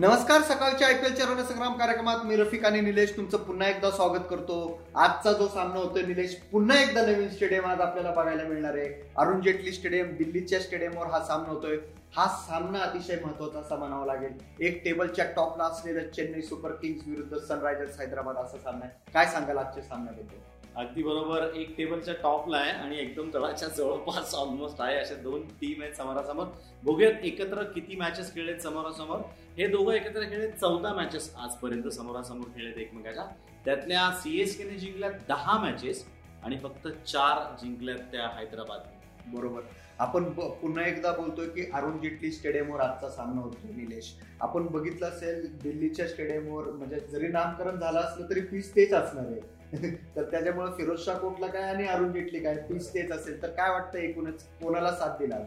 नमस्कार सकाळच्या आयपीएलच्या रणसंग्राम कार्यक्रमात मी रफिक आणि निलेश तुमचं पुन्हा एकदा स्वागत करतो. आजचा जो सामना होतोय निलेश पुन्हा एकदा नवीन स्टेडियम आज आपल्याला बघायला मिळणार आहे. अरुण जेटली स्टेडियम दिल्लीच्या स्टेडियमवर हा सामना होतोय. हा सामना अतिशय महत्त्वाचा असा म्हणावा लागेल. एक टेबलच्या टॉपला असलेलं चेन्नई सुपर किंग्स विरुद्ध सनरायझर्स हैदराबाद असा सामना आहे. काय सांगाल आजच्या सामन्याबद्दल? अगदी बरोबर. एक टेबलच्या टॉपला आहे आणि एकदम तळाच्या जवळपास ऑलमोस्ट आहे. अशा दोन टीम आहेत समोरासमोर. बघूयात एकत्र किती मॅचेस खेळलेत समोरासमोर. हे दोघं एकत्र खेळले चौदा मॅचेस आजपर्यंत समोरासमोर खेळलेत एकमेकाच्या. त्यातल्या सीएसकेने जिंकल्या दहा मॅचेस आणि फक्त चार जिंकल्यात त्या हैदराबाद. बरोबर. आपण पुन्हा एकदा बोलतोय की अरुण जेटली स्टेडियमवर आजचा सामना होतो निलेश. आपण बघितलं असेल दिल्लीच्या स्टेडियमवर म्हणजे जरी नामकरण झालं असलं तरी फीस तेच असणार आहे. तर त्याच्यामुळे फिरोज शाह कोटला काय आणि अरुण जेटली काय? पीस तेच असेल. तर काय वाटतं एकूणच? कोणाला साथ दिला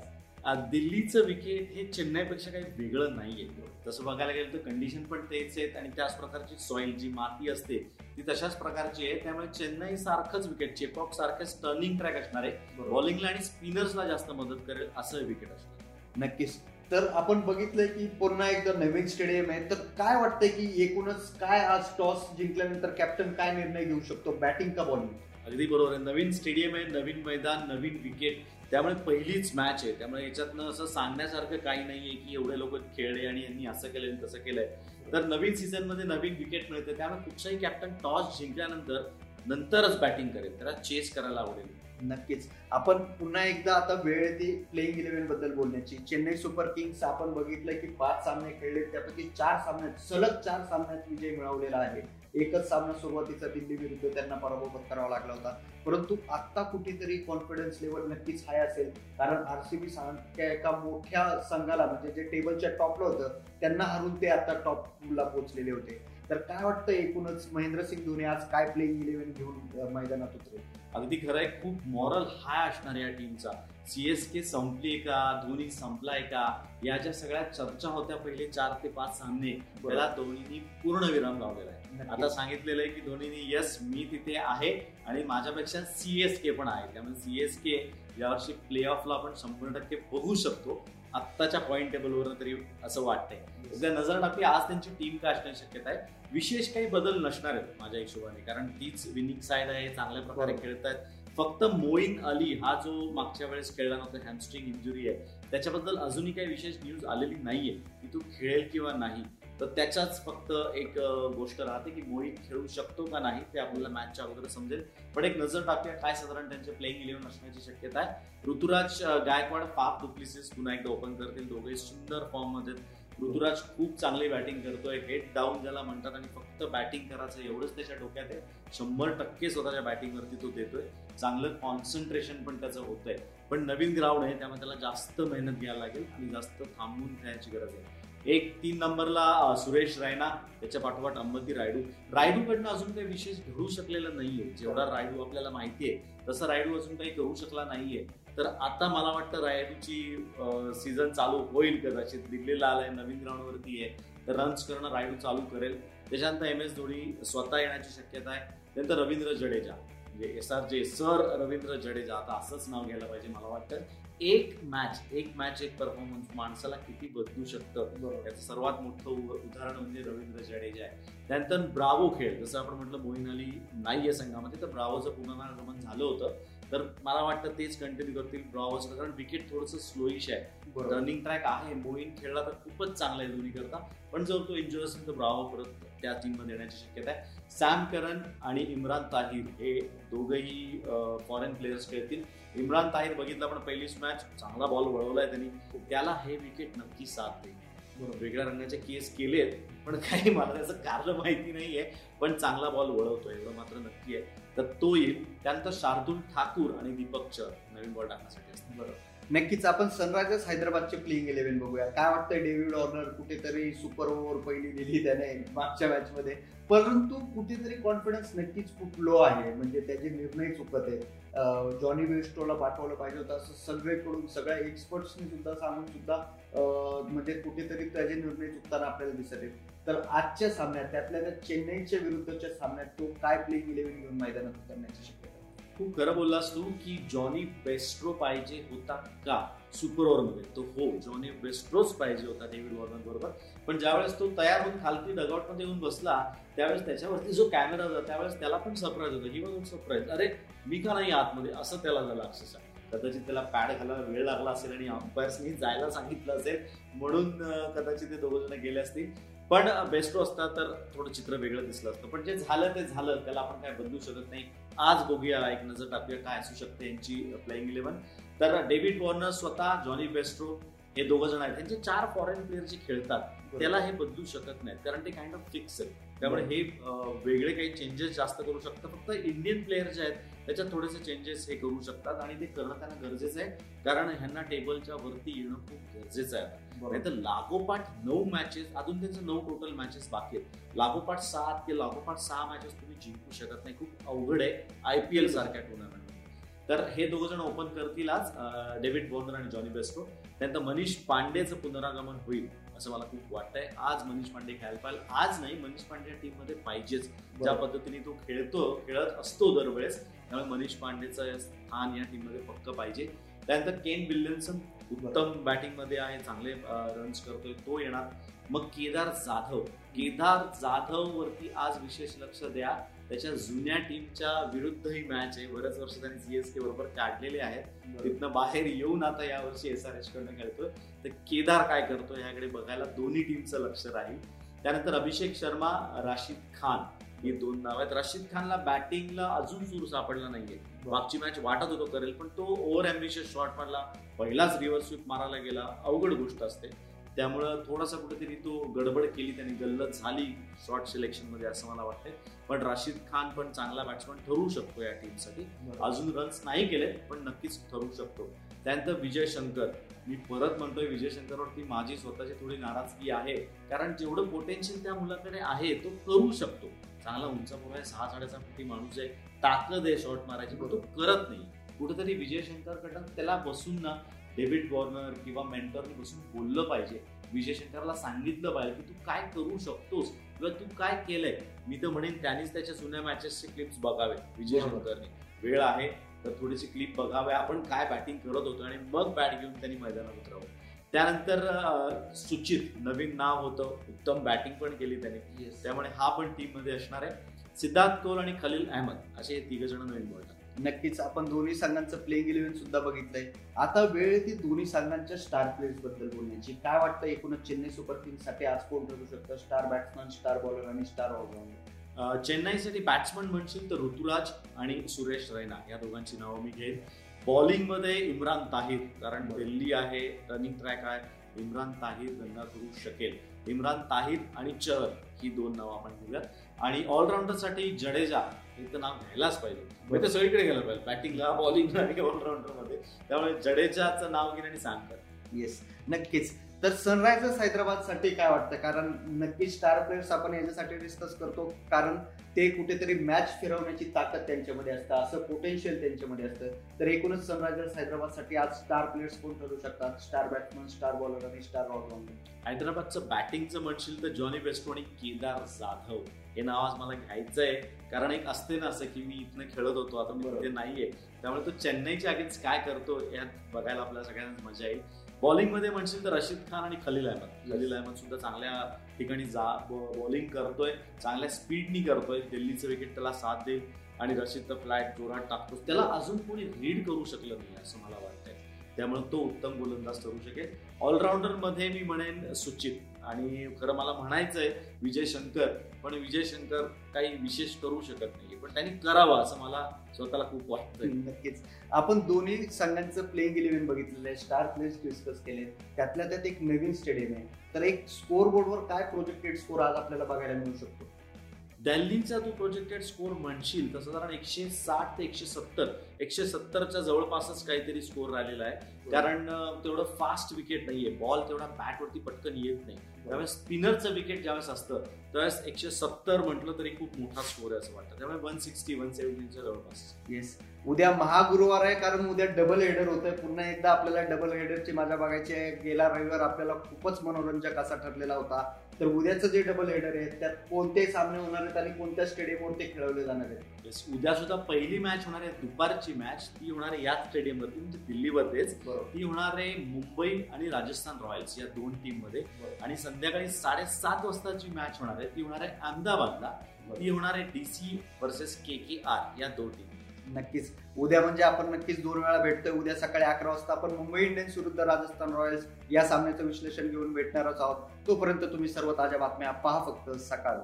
दिल्लीचं विकेट हे चेन्नईपेक्षा काही वेगळं नाहीये. तसं बघायला गेलं तर कंडिशन पण तेच आहेत आणि त्याच प्रकारची सॉइल जी माती असते ती तशाच प्रकारची आहे. त्यामुळे चेन्नई सारखंच विकेट चेपॉक सारखंच टर्निंग ट्रॅक असणार आहे. बॉलिंगला आणि स्पिनर्सला जास्त मदत करेल असं विकेट असणार नक्कीच. तर आपण बघितलंय की पुन्हा एकदा नवीन स्टेडियम आहे. तर काय वाटतंय की एकूणच काय आज टॉस जिंकल्यानंतर कॅप्टन काय निर्णय घेऊ शकतो? बॅटिंग का बॉलिंग अगदी बरोबर आहे. नवीन स्टेडियम आहे नवीन मैदान नवीन विकेट त्यामुळे पहिलीच मॅच आहे. त्यामुळे याच्यातनं असं सांगण्यासारखं काही नाहीये की एवढे लोक खेळले आणि यांनी असं केलं आणि तसं केलंय. तर नवीन सीझनमध्ये नवीन विकेट मिळते. त्यामुळे कुठचाही कॅप्टन टॉस जिंकल्यानंतर नंतरच बॅटिंग करेल. त्याला चेस करायला आवडेल. नक्कीच. आपण पुन्हा एकदा आता वेळ ती प्लेइंग इलेव्हनबद्दल बोलण्याची. चेन्नई सुपर किंग्स आपण बघितलं की पाच सामने खेळले त्यापैकी चार सामन्यात सलग चार सामन्यात विजय मिळवलेला आहे. एकच सामना सुरुवातीचा दिल्ली विरुद्ध त्यांना पराभव पत्करावा लागला होता. परंतु आता कुठेतरी कॉन्फिडन्स लेवल नक्कीच हाय असेल. कारण आरसीबी सारख्या एका मोठ्या संघाला म्हणजे जे टेबलच्या टॉपला होतं त्यांना हरून ते आता टॉपला पोहोचलेले होते. तर काय वाटतं एकूणच महेंद्रसिंग धोनी आज काय प्लेइंग इलेव्हन घेऊन मैदानात उतरेल? अगदी खरं आहे खूप मॉरल हाय असणार या टीमचा सीएसके संपली का? धोनी संपलाय का? या ज्या सगळ्या चर्चा होत्या पहिले चार ते पाच सामने त्याला धोनीनी पूर्ण विराम लावलेला आहे. आता सांगितलेलं आहे की धोनीनी यस मी तिथे आहे आणि माझ्यापेक्षा सीएसके पण आहे. त्यामुळे सीएसके यावर्षी प्ले ऑफला आपण शंभर टक्के बघू शकतो. आत्ताच्या पॉईंट टेबलवर तरी असं वाटतंय. एकदा नजर टाकली आज त्यांची टीम काय असण्याची शक्यता आहे? विशेष काही बदल नसणार आहेत माझ्या हिशोबाने कारण तीच विनिंग साईड आहे चांगल्या प्रकारे. खेळत आहेत फक्त मोईन अली हा जो मागच्या वेळेस खेळला नव्हता हॅमस्ट्रिंग इंजुरी आहे त्याच्याबद्दल अजूनही काही विशेष न्यूज आलेली नाहीये की तो खेळेल किंवा नाही. तर त्याच्याच फक्त एक गोष्ट राहते की मोहित खेळू शकतो का नाही ते आपल्याला मॅचच्या अगोदर समजेल. पण एक नजर टाकूया काय साधारण त्यांचे प्लेइंग इलेव्हन असण्याची शक्यता आहे. ऋतुराज गायकवाड फाफ डुप्लिसिस पुन्हा एकदा ओपन करतील. दोघे सुंदर फॉर्ममध्ये ऋतुराज खूप चांगली बॅटिंग करतोय. हेड डाऊन ज्याला म्हणतात आणि फक्त बॅटिंग करायचं एवढंच त्याच्या डोक्यात आहे. शंभर टक्के स्वतःच्या बॅटिंगवरती तो देतोय. चांगलं कॉन्सन्ट्रेशन पण त्याचं होतंय. पण नवीन ग्राउंड आहे त्यामुळे त्याला जास्त मेहनत घ्यायला लागेल आणि जास्त थांबून खेळायची गरज आहे. एक तीन नंबरला सुरेश रायना त्याच्या पाठोपाठ अंबती रायडू. रायडूकडनं अजून काही विशेष घडू शकलेलं नाहीये. जेवढा रायडू आपल्याला माहितीये तसं रायडू अजून काही करू शकला नाहीये. तर आता मला वाटतं रायडूची सीझन चालू होईल कदाचित. दिल्लीला आलाय नवीन ग्राउंडवरती आहे. तर रन्स करणं रायडू चालू करेल. त्याच्यानंतर एम एस धोनी स्वतः येण्याची शक्यता आहे. त्यानंतर रवींद्र जडेजा. म्हणजे S R J sir Ravindra Jadeja. आता असंच नाव घ्यायला पाहिजे मला वाटतं. एक मॅच एक मॅच एक परफॉर्मन्स माणसाला किती बदलू शकतं? याचं सर्वात मोठं उदाहरण म्हणजे रवींद्र जडेजा आहे. त्यानंतर ब्रावो खेळ जसं आपण म्हटलं मोईन अली नाही आहे संघामध्ये तर ब्रावोचं पुनरागमन झालं होतं. तर मला वाटतं तेच कंटिन्यू करतील ब्रावोचं कारण विकेट थोडंसं स्लोईश आहे. रनिंग ट्रॅक आहे. मोईन खेळला तर खूपच चांगला आहे दोन्ही करता. पण जर तो इंजुअर असेल तर ब्रावो परत त्या टीममध्ये येण्याची शक्यता आहे. सॅम करन आणि इम्रान ताहिर हे दोघंही फॉरेन प्लेयर्स खेळतील. इम्रान ताहिर बघितलं पण पहिलीच मॅच चांगला बॉल वळवलाय त्यांनी. त्याला हे विकेट नक्की साथ देईल. वेगळ्या रंगाचे केस केलेत पण काही मला त्याचं कारण माहिती नाहीये पण चांगला बॉल वळवतोय एवढं मात्र नक्की आहे. तर तो येईल. त्यानंतर शार्दुल ठाकूर आणि दीपक चर नवीन बॉल टाकण्यासाठी असतील. बरोबर. नक्कीच आपण सनरायझर्स हैदराबादचे प्लेइंग इलेव्हन बघूया. काय वाटतंय डेव्हिड ऑर्नर कुठेतरी सुपर ओव्हर पहिली दिली त्याने मागच्या मॅच मध्ये? परंतु कुठेतरी कॉन्फिडन्स नक्कीच खूप लो आहे. म्हणजे त्याचे निर्णय चुकत आहे जॉनी बेस्टोला पाठवलं पाहिजे होतं असं सगळेकडून सगळ्या एक्सपर्ट्सनी सुद्धा सांगून सुद्धा म्हणजे कुठेतरी त्याचे निर्णय चुकताना आपल्याला दिसत आहेत. तर आजच्या सामन्यात त्यातल्या त्या चेन्नईच्या विरुद्धच्या सामन्यात तो काय प्लेइंग इलेव्हन घेऊन मैदानात उतरण्याची शक्यता खूप खरं बोललास तू की जॉनी बेस्ट्रो पाहिजे होता का? सुपर ओव्हरमध्ये. तो हो जॉनी बेस्ट्रोच पाहिजे होता डेव्हिड वॉर्नर बरोबर. पण ज्यावेळेस तो तयार होऊन खालती डगआउटमध्ये येऊन बसला त्यावेळेस त्याच्यावरती जो कॅमेरा होता त्यावेळेस त्याला पण सरप्राईज होता. ही वॉज सरप्राईज अरे मी का नाही आतमध्ये? असं त्याला झालं अक्षरशः. कदाचित त्याला पॅड घालायला वेळ लागला असेल आणि अंपायर्सनी जायला सांगितलं असेल म्हणून कदाचित ते दोघं जण गेले असतील. पण बेस्टो असता तर थोडं चित्र वेगळं दिसलं असतं. पण जे झालं ते झालं. त्याला आपण काय बदलू शकत नाही. आज बघूया एक नजर टाकूया काय असू शकते यांची प्लेइंग इलेव्हन तर डेव्हिड वॉर्नर स्वतः जॉनी बेस्ट्रो हे दोघ जण आहेत. त्यांचे चार फॉरेन प्लेअर जे खेळतात त्याला हे बदलू शकत नाहीत. कारण ते काइंड ऑफ फिक्स आहे त्यामुळे हे वेगळे काही चेंजेस जास्त करू शकतात. फक्त इंडियन प्लेयर जे आहेत त्याच्यात थोडेसे चेंजेस हे करू शकतात आणि ते करणं त्यांना गरजेचं आहे. कारण ह्यांना टेबलच्या वरती येणं खूप गरजेचं आहे. नाही तर लागोपाठ नऊ मॅचेस अजून त्यांचं नऊ टोटल मॅचेस बाकी आहेत. लागोपाठ सात किंवा लागोपाठ सहा मॅचेस तुम्ही जिंकू शकत नाही. खूप अवघड आहे. आय पी एल सारख्या टुर्नामेंट तर हे दोघ जण ओपन करतील आज डेव्हिड वॉर्नर आणि जॉनी बेस्टो त्यानंतर मनीष पांडेचं पुनरागमन होईल असं मला खूप वाटतंय. आज मनीष पांडे खेळायला पाहिजे. आज नाही मनीष पांडे टीममध्ये पाहिजेच. ज्या पद्धतीने तो खेळतो खेळत असतो दरवेळेस त्यामुळे मनीष पांडेचं स्थान या टीममध्ये पक्क पाहिजे. त्यानंतर केन विल्यमसन उत्तम बॅटिंगमध्ये आहे चांगले रन्स करतोय तो येणार. मग केदार जाधव. केदार जाधव वरती आज विशेष लक्ष द्या. त्याच्या जुन्या टीमच्या विरुद्ध ही मॅच आहे. बरेच वर्ष त्यांनी सीएसके बरोबर काढलेले आहेत. तिथनं बाहेर येऊन आता यावर्षी एस आर एच कडनं खेळतोय. तर केदार काय करतो याकडे बघायला दोन्ही टीमचं लक्ष राहील. त्यानंतर अभिषेक शर्मा राशीद खान ही दोन नाव आहेत. रशीद खानला बॅटिंगला अजून सूर सापडला नाहीये. मागची मॅच वाटत होतो करेल पण तो ओव्हर अम्बिशियस शॉट मारला पहिलाच रिव्हर्स स्वीप मारायला गेला. अवघड गोष्ट असते. त्यामुळं थोडासा कुठेतरी तो गडबड केली त्यांनी गल्लत झाली शॉर्ट सिलेक्शनमध्ये असं मला वाटतंय. पण राशीद खान पण चांगला बॅट्समन ठरू शकतो या टीमसाठी अजून रन्स नाही केले पण नक्कीच ठरू शकतो. त्यानंतर विजय शंकर. मी परत म्हणतोय विजय शंकरवरती माझी स्वतःची थोडी नाराजगी आहे. कारण जेवढं पोटेन्शियल त्या मुलाकडे आहे तो करू शकतो. चांगला उंचापुरा आहे सहा साडेसहा फुटी माणूस आहे. ताकद आहे शॉर्ट मारायची पण तो करत नाही. कुठेतरी विजय शंकरकडनं त्याला बसून ना डेव्हिड वॉर्नर किंवा मेंटरने बसून बोललं पाहिजे. विजय शंकरला सांगितलं पाहिजे की तू काय करू शकतोस किंवा तू काय केलंय? मी तर म्हणेन त्यांनीच त्याच्या जुन्या मॅचेसचे क्लिप्स बघावे विजय शंकरने वेळ आहे तर थोडीशी क्लिप बघावे. आपण काय बॅटिंग करत होतो आणि मग बॅट घेऊन त्यांनी मैदानात उतरावं. त्यानंतर सुचित नवीन नाव होतं. उत्तम बॅटिंग पण केली त्याने. त्यामुळे हा पण टीममध्ये असणार आहे. सिद्धार्थ कौल आणि खलील अहमद. असे हे तिघ जण नवीन नक्कीच आपण दोन्ही संघांचं प्लेइंग इलेव्हन सुद्धा बघितलंय. आता वेळ ती दोन्ही संघांच्या स्टार प्लेयर्सबद्दल बोलण्याची. काय वाटतं एकूणच चेन्नई सुपर किंग्ससाठी आज कोण ठरू शकतं? स्टार बॅट्समन स्टार बॉलर आणि स्टार ऑलराऊंडर चेन्नईसाठी बॅट्समन म्हणशील तर ऋतुराज आणि सुरेश रैना या दोघांची नावं मी घेईन. बॉलिंगमध्ये इम्रान ताहिर कारण दिल्ली आहे रनिंग ट्रॅक आहे. इम्रान ताहिर गंगा करू शकेल. इम्रान ताहिर आणि चहर ही दोन नावं आपण घेऊयात. आणि ऑलराऊंडरसाठी जडेजा हे तर नाव घ्यायलाच पाहिजे. म्हणजे सगळीकडे गेलं पाहिजे. बॅटिंगला बॉलिंगला आणि ऑलराऊंडरमध्ये त्यामुळे जडेजाचं नाव घेणे आणि सांगतात येस नक्कीच. तर सनरायझर्स हैदराबादसाठी काय वाटतं कारण नक्की स्टार प्लेयर्स आपण याच्यासाठी डिस्कस करतो. कारण ते कुठेतरी मॅच फिरवण्याची ताकद त्यांच्यामध्ये असतं. असं पोटेन्शियल त्यांच्यामध्ये असतं. तर एकूणच सनरायझर्स हैदराबादसाठी आज स्टार प्लेयर्स कोण ठरू शकतात? स्टार बॅट्समन स्टार बॉलर आणि स्टार ऑलराऊंडर हैदराबादचं बॅटिंगचं म्हणशील तर जॉनी बेस्टो आणि केदार जाधव हे नाव आज मला घ्यायचं आहे कारण एक असते ना असं की मी इथनं खेळत होतो. आता मी तिथे नाहीये. त्यामुळे तो चेन्नईच्या अगेन्स्ट काय करतो यात बघायला आपल्याला सगळ्यांना मजा येईल. बॉलिंगमध्ये म्हणशील तर रशीद खान आणि खलील अहमद. खलील अहमद सुद्धा चांगल्या ठिकाणी जा बॉलिंग करतोय चांगल्या स्पीडनी करतोय. दिल्लीचं विकेट त्याला साथ देईल आणि रशीद तर फ्लॅट जोरात टाकतो त्याला अजून कोणी रीड करू शकलं नाही असं मला वाटतंय. त्यामुळे तो उत्तम गोलंदाज ठरू शकेल. ऑलराऊंडरमध्ये मी म्हणेन सुचित. आणि खरं मला म्हणायचंय विजय शंकर पण विजय शंकर काही विशेष करू शकत नाही पण त्यांनी करावं असं मला स्वतःला खूप वाटतंय. नक्कीच. आपण दोन्ही संघांचं प्लेइंग इलेव्हन बघितलेलं आहे. स्टार प्लेस डिस्कस केले त्यातल्या त्यात एक नवीन स्टेडियम आहे. तर एक स्कोर बोर्डवर काय प्रोजेक्टेड स्कोर आज आपल्याला बघायला मिळू शकतो? दिल्लीचा तू प्रोजेक्टेड स्कोर म्हणशील तसं साधारण एकशे साठ ते एकशे सत्तर एकशे सत्तरच्या जवळपासच काहीतरी स्कोर राहिलेला आहे. कारण तेवढं फास्ट विकेट नाहीये. बॉल तेवढा बॅटवरती पटकन येत नाही. त्यावेळेस स्पिनरचं विकेट ज्यावेळेस असतं त्यावेळेस एकशे सत्तर म्हटलं तरी खूप मोठा स्कोर आहे असं वाटतं. त्यामुळे वन सिक्स्टी वन सेव्हन्टीच्या जवळपास. येस उद्या महागुरुवार आहे कारण उद्या डबल हेडर होत आहे पुन्हा एकदा आपल्याला डबल हेडरची मजा बघायची आहे. गेला रविवार आपल्याला खूपच मनोरंजक असा ठरलेला होता. तर उद्याचं जे डबल हेडर आहे त्यात कोणते सामने होणार आहेत आणि कोणत्या स्टेडियमवर ते खेळवले जाणार आहेत? उद्या सुद्धा पहिली मॅच होणार आहे दुपारची मॅच ती होणार आहे याच स्टेडियमवरती म्हणजे बरोबर. ती होणार आहे मुंबई आणि राजस्थान रॉयल्स या दोन टीममध्ये बरोबर. आणि संध्याकाळी साडेसात वाजताची मॅच होणार आहे. ती होणार आहे अहमदाबादला. ती होणार आहे DC versus K K R या दोन टीम नक्कीच. उद्या म्हणजे आपण नक्कीच दोन वेळा भेटतोय. उद्या सकाळी अकरा वाजता आपण मुंबई इंडियन्स विरुद्ध राजस्थान रॉयल्स या सामन्याचं विश्लेषण घेऊन भेटणारच आहोत. तोपर्यंत तुम्ही सर्व ताज्या बातम्या पहा फक्त सकाळ.